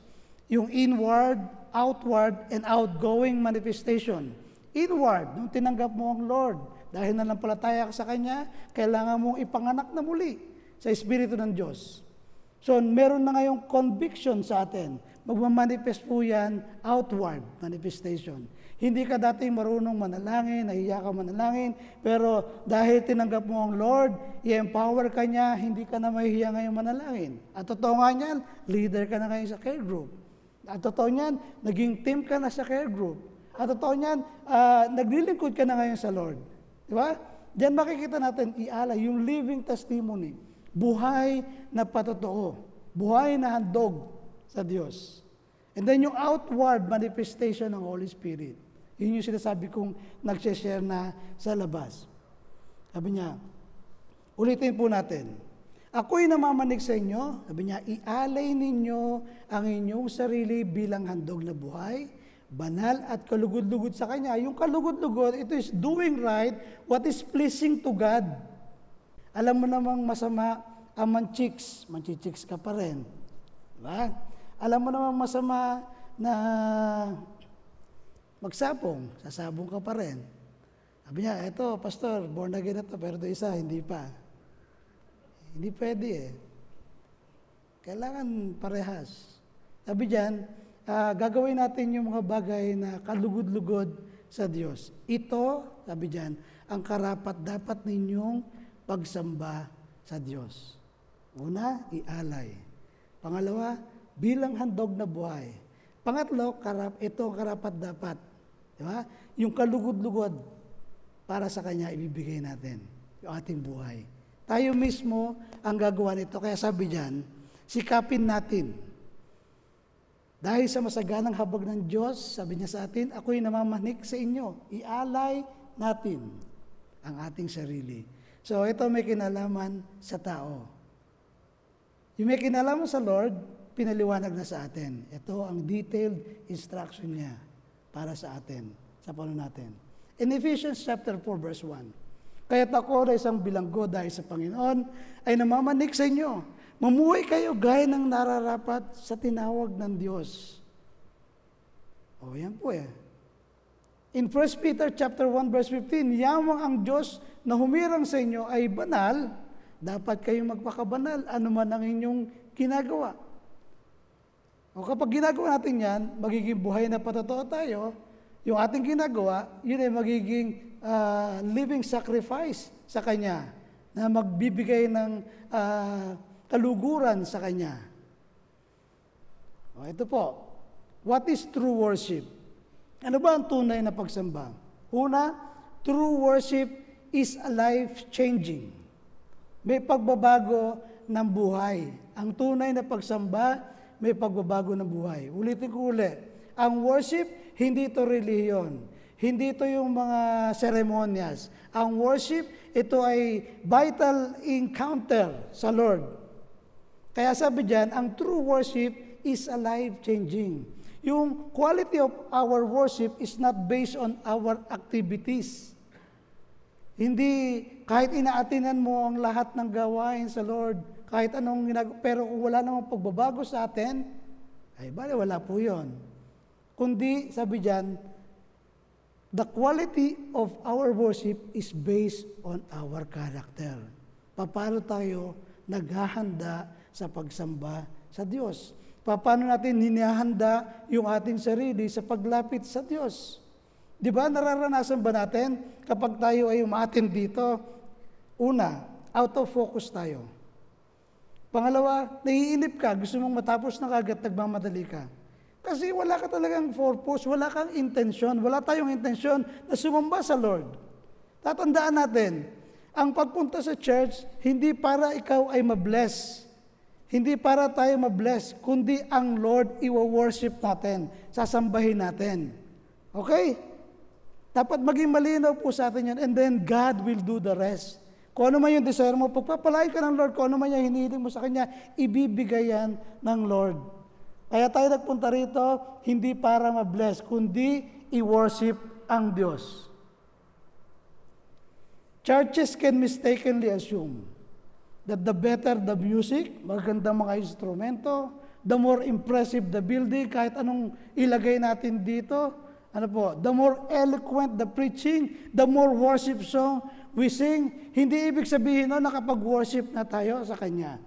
Yung inward, outward, and outgoing manifestation. Inward, nung tinanggap mo ang Lord, dahil nanampalataya ka sa Kanya, kailangan mong ipanganak na muli sa Espiritu ng Diyos. So, meron na ngayong conviction sa atin. Magmamanifest po yan outward manifestation. Hindi ka dati marunong manalangin, nahiya ka manalangin, pero dahil tinanggap mo ang Lord, i-empower ka niya, hindi ka na mahihiya ngayon manalangin. At totoo nga niyan, leader ka na ngayon sa care group. At totoo niyan, naging team ka na sa care group. At totoo niyan, uh, naglilingkod ka na ngayon sa Lord. Di ba? Diyan makikita natin, iala, yung living testimony. Buhay na patotoo. Buhay na handog sa Diyos. And then yung outward manifestation ng Holy Spirit. Yun yung sinasabi kong nag-share na sa labas. Sabi niya, ulitin po natin. Ako'y namamanig sa inyo, sabi niya, ialay ninyo ang inyong sarili bilang handog na buhay, banal at kalugod-lugod sa Kanya. Yung kalugod-lugod, ito is doing right what is pleasing to God. Alam mo namang masama ang manchiks, manchichiks ka pa rin. Diba? Alam mo namang masama na magsabong, sasabong ka pa rin. Sabi niya, eto, pastor, born again na to, pero isa, hindi pa. Hindi pwede eh. Kailangan parehas. Sabi diyan, uh, gagawin natin yung mga bagay na kalugod-lugod sa Diyos. Ito, sabi diyan, ang karapat dapat ninyong pagsamba sa Diyos. Una, ialay. Pangalawa, bilang handog na buhay. Pangatlo, karap, ito ang karapat dapat Di ba? Yung kalugod-lugod para sa Kanya ibibigay natin yung ating buhay. Tayo mismo ang gagawa nito. Kaya sabi diyan, sikapin natin. Dahil sa masaganang habag ng Diyos, sabi niya sa atin, ako'y namamanik sa inyo. Ialay natin ang ating sarili. So ito may kinalaman sa tao. Yung may kinalaman sa Lord, pinaliwanag na sa atin. Ito ang detailed instruction niya para sa atin, sa pano natin. In Ephesians chapter 4 verse 1, Kaya't ako na isang bilanggo dahil sa Panginoon ay namamanik sa inyo. Mamuhay kayo gaya ng nararapat sa tinawag ng Diyos. O, yan po eh. In 1 Peter chapter 1 verse 15, yamang ang Diyos na humirang sa inyo ay banal, dapat kayong magpakabanal, ano man ang inyong ginagawa. O kapag ginagawa natin yan, magiging buhay na patotoo tayo, yung ating ginagawa, yun ay magiging uh, living sacrifice sa Kanya na magbibigay ng uh, kaluguran sa Kanya. O, ito po, what is true worship? Ano ba ang tunay na pagsamba? Una, true worship is a life-changing. May pagbabago ng buhay. Ang tunay na pagsamba may pagbabago ng buhay. Ulitin ko uli. Ang worship, hindi ito reliyon. Hindi ito yung mga seremonyas. Ang worship, ito ay vital encounter sa Lord. Kaya sabi diyan, ang true worship is a life-changing. Yung quality of our worship is not based on our activities. Hindi kahit inaatinan mo ang lahat ng gawain sa Lord, kahit anong ginagawa, pero kung wala namang pagbabago sa atin, ay bali, wala po yon. Kundi, sabi diyan, the quality of our worship is based on our character. Paano tayo naghahanda sa pagsamba sa Diyos? Paano natin hinihanda yung ating sarili sa paglapit sa Diyos? Di ba, nararanasan ba natin kapag tayo ay umatin dito, una, out of focus tayo. Pangalawa, naiinip ka, gusto mong matapos na kagad, nagmamadali ka. Kasi wala ka talagang purpose, wala kang intensyon, wala tayong intensyon na sumamba sa Lord. Tatandaan natin, ang pagpunta sa church, hindi para ikaw ay mabless Hindi para tayo mabless, kundi ang Lord iwa-worship natin, sasambahin natin. Okay? Dapat maging malinaw po sa atin yan, and then God will do the rest. Kung ano man yung desire mo, pagpapalay ka ng Lord, kung ano man yung hinihiling mo sa Kanya, ibibigay yan ng Lord. Kaya tayo nagpunta rito, hindi para ma-bless, kundi i-worship ang Diyos. Churches can mistakenly assume that the better the music, magandang mga instrumento, the more impressive the building, kahit anong ilagay natin dito, ano po, the more eloquent the preaching, the more worship song we sing, hindi ibig sabihin no, nakapag-worship na tayo sa Kanya.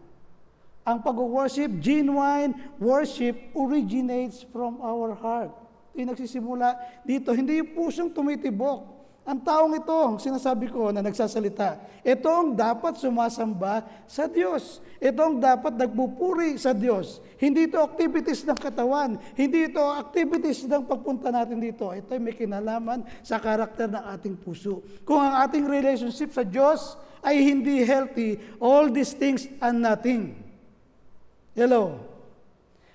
Ang pag-worship, genuine worship, originates from our heart. Ito yung nagsisimula dito. Hindi yung pusong tumitibok. Ang taong ito, ang sinasabi ko na nagsasalita, ito ang dapat sumasamba sa Diyos. Ito ang dapat nagpupuri sa Diyos. Hindi ito activities ng katawan. Hindi ito activities ng pagpunta natin dito. Ito ay may kinalaman sa karakter ng ating puso. Kung ang ating relationship sa Diyos ay hindi healthy, all these things are nothing. Hello?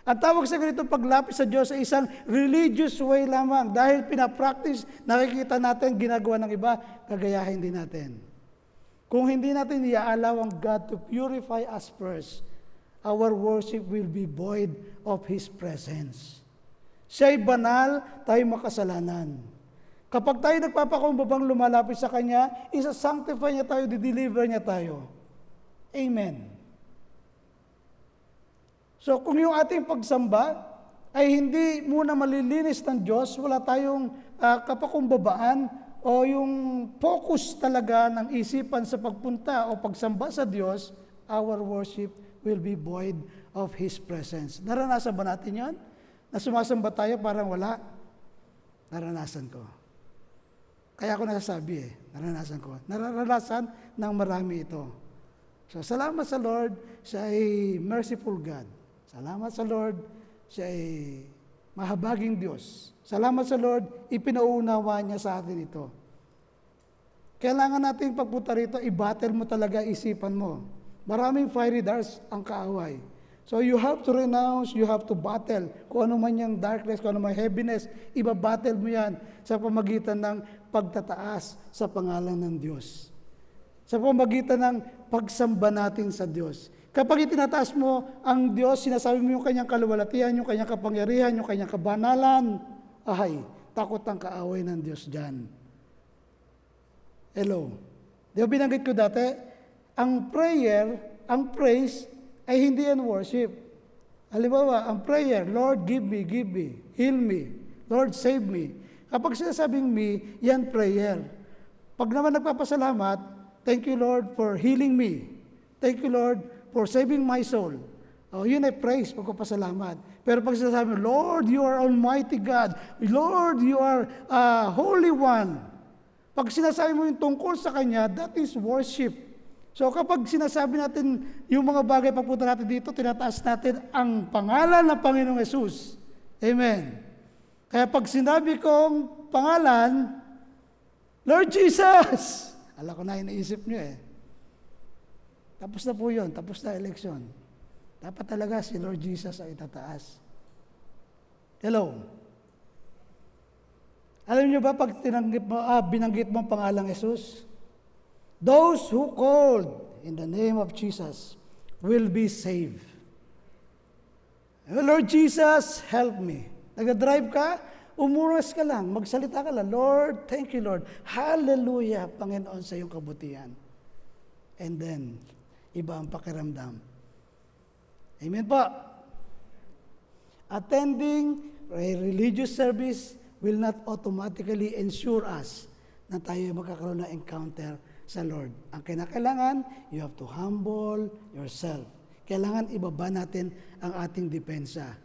Ang tawag sa ganito paglapit sa Diyos ay isang religious way lamang dahil pinapractice, nakikita natin ginagawa ng iba, kagayahin din natin. Kung hindi natin iaalaw ang God to purify us first, our worship will be void of His presence. Siya'y banal, tayo makasalanan. Kapag tayo nagpapakumbabang lumalapit sa Kanya, isa-sanctify niya tayo, di-deliver niya tayo. Amen. So kung yung ating pagsamba ay hindi muna malilinis ng Diyos, wala tayong uh, kapakumbabaan o yung focus talaga ng isipan sa pagpunta o pagsamba sa Diyos, our worship will be void of His presence. Naranasan ba natin yan? Na sumasamba tayo parang wala? Naranasan ko. Kaya ako nasasabi eh, naranasan ko. Naranasan ng marami ito. So salamat sa Lord, siya ay merciful God. Salamat sa Lord, siya ay mahabaging Diyos. Salamat sa Lord, ipinauunawa niya sa atin ito. Kailangan natin pagpunta rito, i-battle mo talaga isipan mo. Maraming fiery darts ang kaaway. So you have to renounce, you have to battle. Kung ano man yung darkness, kung ano man heaviness, ibabattle mo yan sa pamagitan ng pagtataas sa pangalan ng Diyos. Sa pamagitan ng pagsamba natin sa Diyos. Kapag itinataas mo ang Diyos, sinasabi mo yung kanyang kaluwalatian, yung kanyang kapangyarihan, yung kanyang kabanalan, ay, takot ang kaaway ng Diyos dyan. Hello. Di ba binanggit ko dati, ang prayer, ang praise, ay hindi yan worship. Halimbawa, ang prayer, Lord, give me, give me, heal me, Lord, save me. Kapag sinasabing me, yan prayer. Pag naman nagpapasalamat, thank you, Lord, for healing me. Thank you, Lord, for saving my soul. Oh, yun ay praise, pagpapasalamat. Pero pag sinasabi Lord, you are Almighty God. Lord, you are uh, Holy One. Pag sinasabi mo yung tungkol sa Kanya, that is worship. So kapag sinasabi natin yung mga bagay pagpunta natin dito, tinataas natin ang pangalan ng Panginoong Yesus. Amen. Kaya pag sinabi kong pangalan, Lord Jesus! Alam ko na iniisip niyo eh. Tapos na po yun, tapos na election. Dapat talaga si Lord Jesus ay tataas. Hello? Alam niyo ba pag tinanggit mo, ah, binanggit mo ang pangalang Jesus? Those who called in the name of Jesus will be saved. Lord Jesus, help me. Nag-drive ka, umuras ka lang, magsalita ka lang, Lord, thank you Lord. Hallelujah, Panginoon sa iyong kabutihan. And then, iba ang pakiramdam. Amen po. Attending a religious service will not automatically ensure us na tayo magkakaroon ng encounter sa Lord. Ang kinakailangan, you have to humble yourself. Kailangan ibaba natin ang ating depensa.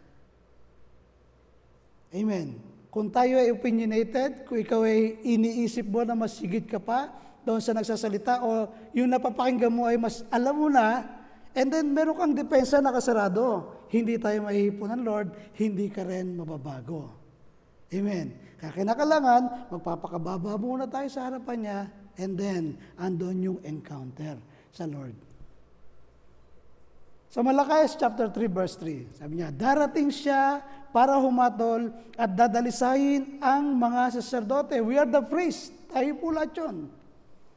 Amen. Kung tayo ay opinionated, kung ikaw ay iniisip mo na mas ka pa doon sa nagsasalita o yung napapakinggan mo ay mas alam mo na, and then meron kang depensa na kasarado. Hindi tayo mahihipon ng Lord, hindi ka rin mababago. Amen. Kaya kinakailangan, magpapakababa muna tayo sa harapan niya, and then, andon yung encounter sa Lord. Sa Malakayas chapter 3 verse 3, sabi niya, darating siya para humatol at dadalisayin ang mga saserdote. We are the priest. Tayo po lahat yun.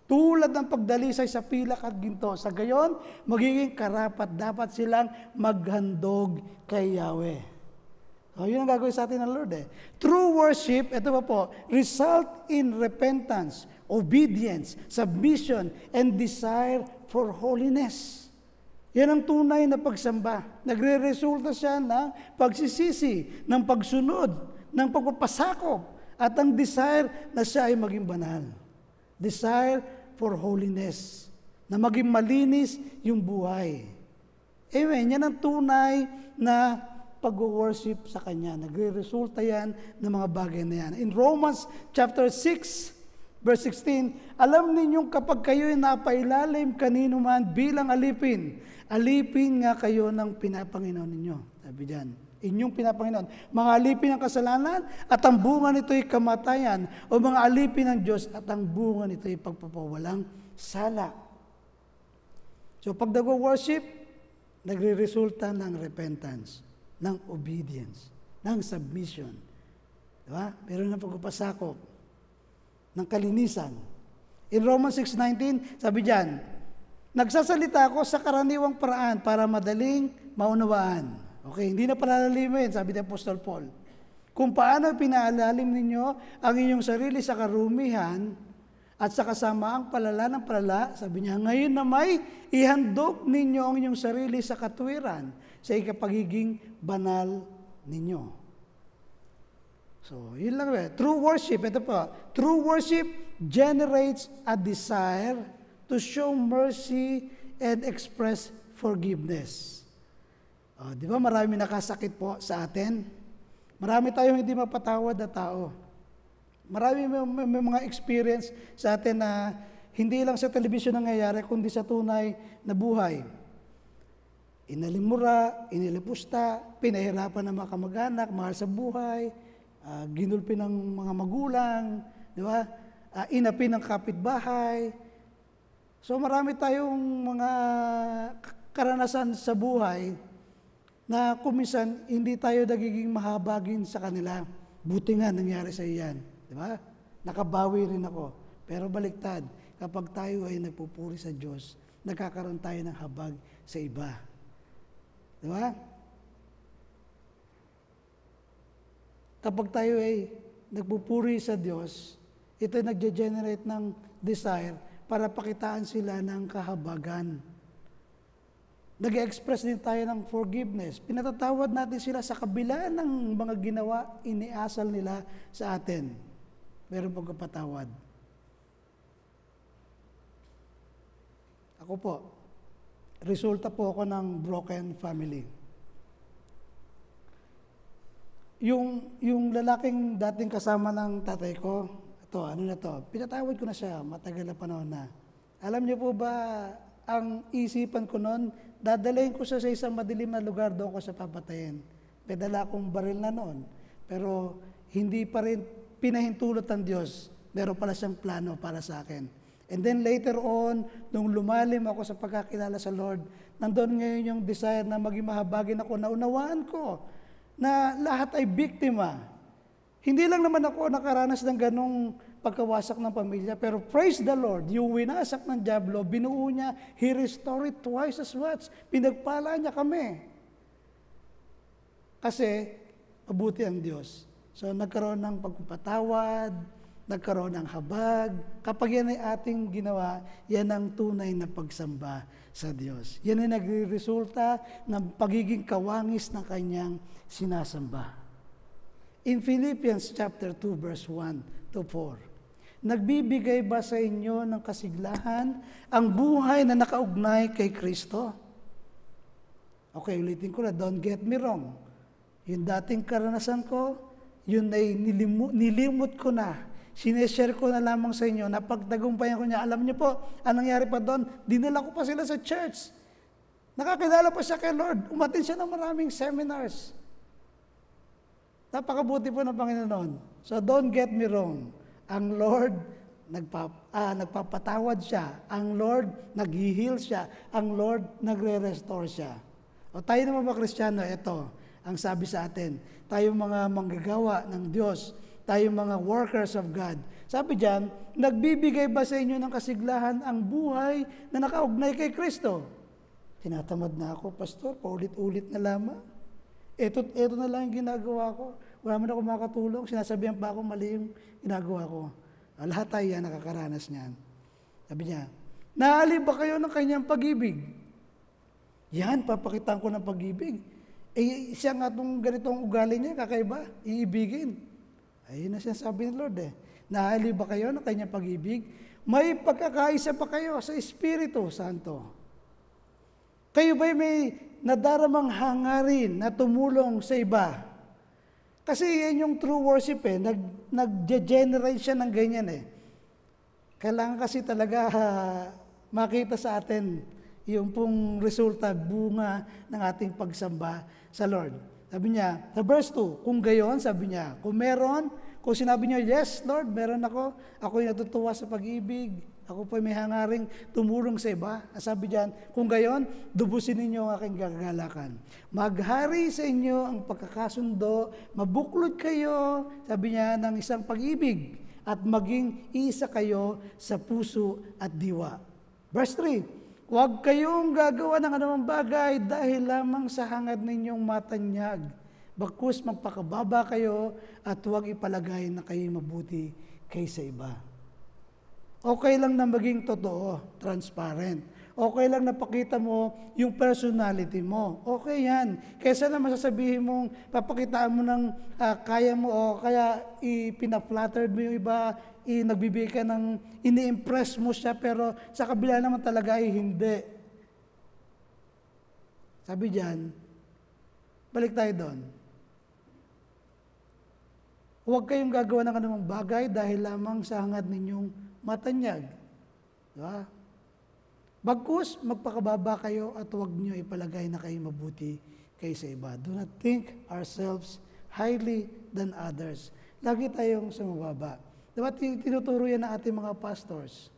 Tulad ng pagdalisay sa pilak at ginto. Sa gayon, magiging karapat dapat silang maghandog kay Yahweh. So, yun ang gagawin sa atin ng Lord eh. True worship, ito pa po, result in repentance, obedience, submission, and desire for holiness. Yan ang tunay na pagsamba. Nagre-resulta siya ng pagsisisi, ng pagsunod, ng pagpapasakop, at ang desire na siya ay maging banal. Desire for holiness. Na maging malinis yung buhay. Amen. Yan ang tunay na pag-worship sa Kanya. Nagre-resulta yan ng mga bagay na yan. In Romans chapter 6, verse 16, Alam ninyong kapag kayo'y napailalim kanino man bilang alipin, alipin nga kayo ng pinapanginoon ninyo. Sabi diyan, inyong pinapanginoon. Mga alipin ng kasalanan at ang bunga nito'y kamatayan o mga alipin ng Diyos at ang bunga nito'y pagpapawalang sala. So pag nag-worship, nagre-resulta ng repentance, ng obedience, ng submission. Diba? Meron ng pagpapasakop, ng kalinisan. In Romans 6.19, sabi diyan, Nagsasalita ako sa karaniwang paraan para madaling maunawaan. Okay, hindi na palalimin, sabi ni Apostol Paul. Kung paano pinaalalim ninyo ang inyong sarili sa karumihan at sa kasamaang palala ng palala, sabi niya, ngayon na may ihandog ninyo ang inyong sarili sa katuwiran, sa ikapagiging banal ninyo. So, yun lang ba. True worship, ito po. True worship generates a desire to show mercy and express forgiveness. Oh, di ba marami nakasakit po sa atin? Marami tayong hindi mapatawad na tao. Marami may, may, may mga experience sa atin na hindi lang sa telebisyon nangyayari, kundi sa tunay na buhay. Inalimura, inilipusta, pinahirapan ng mga kamag-anak, mahal sa buhay, uh, ginulpi ng mga magulang, di ba? Uh, inapi ng kapitbahay, So marami tayong mga karanasan sa buhay na kumisan hindi tayo nagiging mahabagin sa kanila. Buti nga nangyari sa iyan. Di ba? Nakabawi rin ako. Pero baliktad, kapag tayo ay nagpupuri sa Diyos, nagkakaroon tayo ng habag sa iba. Di ba? Kapag tayo ay nagpupuri sa Diyos, ito nagge-generate ng desire para pakitaan sila ng kahabagan. Nag-express din tayo ng forgiveness. Pinatatawad natin sila sa kabila ng mga ginawa, iniasal nila sa atin. Meron pagkapatawad. Ako po, resulta po ako ng broken family. Yung, yung lalaking dating kasama ng tatay ko, ito, ano na to, pinatawad ko na siya, matagal na panahon na. Alam niyo po ba, ang isipan ko noon, dadalhin ko siya sa isang madilim na lugar, doon ko sa papatayin. Pedala akong baril na noon. Pero hindi pa rin pinahintulot ng Diyos. Meron pala siyang plano para sa akin. And then later on, nung lumalim ako sa pagkakilala sa Lord, nandun ngayon yung desire na maging mahabagin ako, naunawaan ko na lahat ay biktima hindi lang naman ako nakaranas ng ganong pagkawasak ng pamilya, pero praise the Lord, yung winasak ng Diablo, binuo niya, He restored it twice as much. Pinagpala niya kami. Kasi, mabuti ang Diyos. So, nagkaroon ng pagpapatawad, nagkaroon ng habag. Kapag yan ay ating ginawa, yan ang tunay na pagsamba sa Diyos. Yan ay nagre-resulta ng pagiging kawangis ng kanyang sinasamba. In Philippians chapter 2 verse 1 to 4. Nagbibigay ba sa inyo ng kasiglahan ang buhay na nakaugnay kay Kristo? Okay, ulitin ko na, don't get me wrong. Yung dating karanasan ko, yun ay nilimut, nilimot ko na. Sineshare ko na lamang sa inyo na pagtagumpayan ko niya. Alam niyo po, anong nangyari pa doon? Dinala ko pa sila sa church. Nakakilala pa siya kay Lord. Umatin siya ng maraming seminars. Napakabuti po ng Panginoon. So don't get me wrong. Ang Lord, nagpa, ah, nagpapatawad siya. Ang Lord, nag-heal siya. Ang Lord, nagre-restore siya. O tayo naman mga Kristiyano, ito, ang sabi sa atin, tayo mga manggagawa ng Diyos, tayo mga workers of God. Sabi diyan, nagbibigay ba sa inyo ng kasiglahan ang buhay na nakaugnay kay Kristo? Tinatamad na ako, Pastor, paulit-ulit na lamang. Ito, ito na lang yung ginagawa ko. Wala man ako makatulong. Sinasabihan pa ako mali yung ginagawa ko. Ah, Lahat tayo yan nakakaranas niyan. Sabi niya, naali ba kayo ng kanyang pag-ibig? Yan, papakitaan ko ng pag-ibig. Eh, siya nga itong ganitong ugali niya, kakaiba, iibigin. Ayun na sinasabi ng Lord eh. Naali ba kayo ng kanyang pag-ibig? May pagkakaisa pa kayo sa Espiritu Santo. Kayo ba may nadaramang hangarin na tumulong sa iba? Kasi yan yung true worship eh. Nag, nag-generate siya ng ganyan eh. Kailangan kasi talaga ah, makita sa atin yung pong resulta, bunga ng ating pagsamba sa Lord. Sabi niya, sa verse 2, kung gayon, sabi niya, kung meron, kung sinabi niyo, yes, Lord, meron ako, ako'y natutuwa sa pag-ibig, ako po may hangaring tumulong sa iba. Sabi diyan, kung gayon, dubusin ninyo ang aking gagalakan. Maghari sa inyo ang pagkakasundo, mabuklod kayo, sabi niya, ng isang pag-ibig, at maging isa kayo sa puso at diwa. Verse 3, Huwag kayong gagawa ng anumang bagay dahil lamang sa hangad ninyong matanyag. Bagkus magpakababa kayo at huwag ipalagay na kayo mabuti kaysa iba. Okay lang na maging totoo, transparent. Okay lang na pakita mo yung personality mo. Okay yan. Kaysa naman sasabihin mong papakitaan mo ng ah, kaya mo o kaya ipina-flattered mo yung iba, i nagbibigay ka ng ini-impress mo siya pero sa kabila naman talaga ay hindi. Sabi diyan, balik tayo doon. Huwag kayong gagawa ng anumang bagay dahil lamang sa hangad ninyong matanyag. Di ba? Bagkus, magpakababa kayo at huwag niyo ipalagay na kayo mabuti kaysa iba. Do not think ourselves highly than others. Lagi tayong sumababa. Diba tin- tinuturo yan ng ating mga pastors?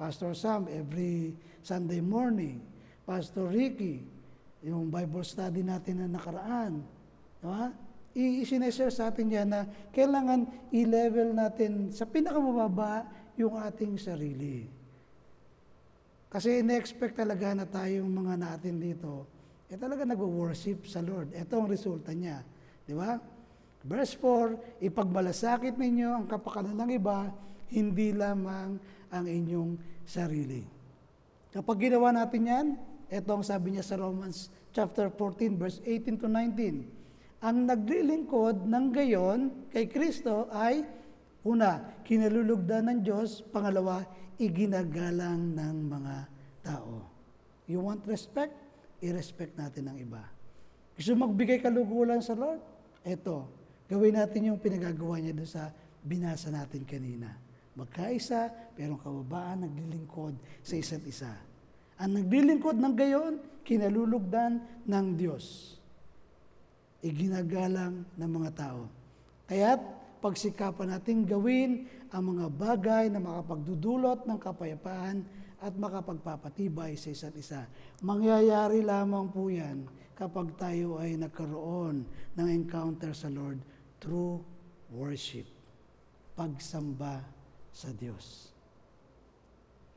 Pastor Sam, every Sunday morning. Pastor Ricky, yung Bible study natin na nakaraan. Diba? Isineshare sa atin yan na kailangan i-level natin sa pinakamababa yung ating sarili. Kasi ine-expect talaga na tayong mga natin dito, eh talaga nagwo-worship sa Lord. Ito ang resulta niya. Di ba? Verse 4, ipagmalasakit ninyo ang kapakanan ng iba, hindi lamang ang inyong sarili. Kapag ginawa natin yan, ito ang sabi niya sa Romans chapter 14, verse 18 to 19. Ang naglilingkod ng gayon kay Kristo ay, una, kinalulugdan ng Diyos, pangalawa, iginagalang ng mga tao. You want respect? I-respect natin ang iba. Gusto magbigay kalugulan sa Lord? Eto, gawin natin yung pinagagawa niya doon sa binasa natin kanina. Magkaisa, pero kababaan naglilingkod sa isa't isa. Ang naglilingkod ng gayon, kinalulugdan ng Diyos. Iginagalang ng mga tao. Kaya't pagsikapan natin gawin ang mga bagay na makapagdudulot ng kapayapaan at makapagpapatibay sa isa't isa. Mangyayari lamang po yan kapag tayo ay nagkaroon ng encounter sa Lord through worship, pagsamba sa Diyos.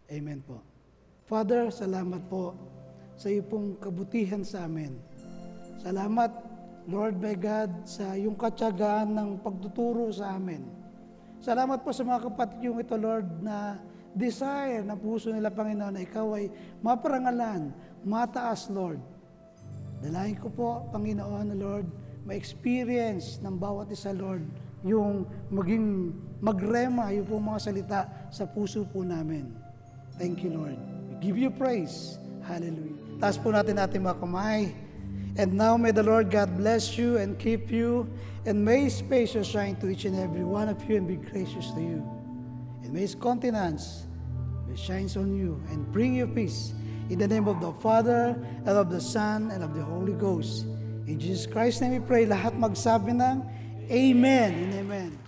Amen po. Father, salamat po sa iyo pong kabutihan sa amin. Salamat, Lord my God, sa iyong katyagaan ng pagtuturo sa amin. Salamat po sa mga kapatid yung ito, Lord, na desire ng puso nila, Panginoon, na ikaw ay maparangalan, mataas, Lord. Dalahin ko po, Panginoon, Lord, ma-experience ng bawat isa, Lord, yung maging magrema, yung pong mga salita sa puso po namin. Thank you, Lord. We give you praise. Hallelujah. Taas po natin ating mga kamay. And now may the Lord God bless you and keep you, and may His face shine to each and every one of you and be gracious to you. And may His countenance shines on you and bring you peace. In the name of the Father, and of the Son, and of the Holy Ghost. In Jesus Christ's name we pray, lahat magsabi ng Amen and Amen.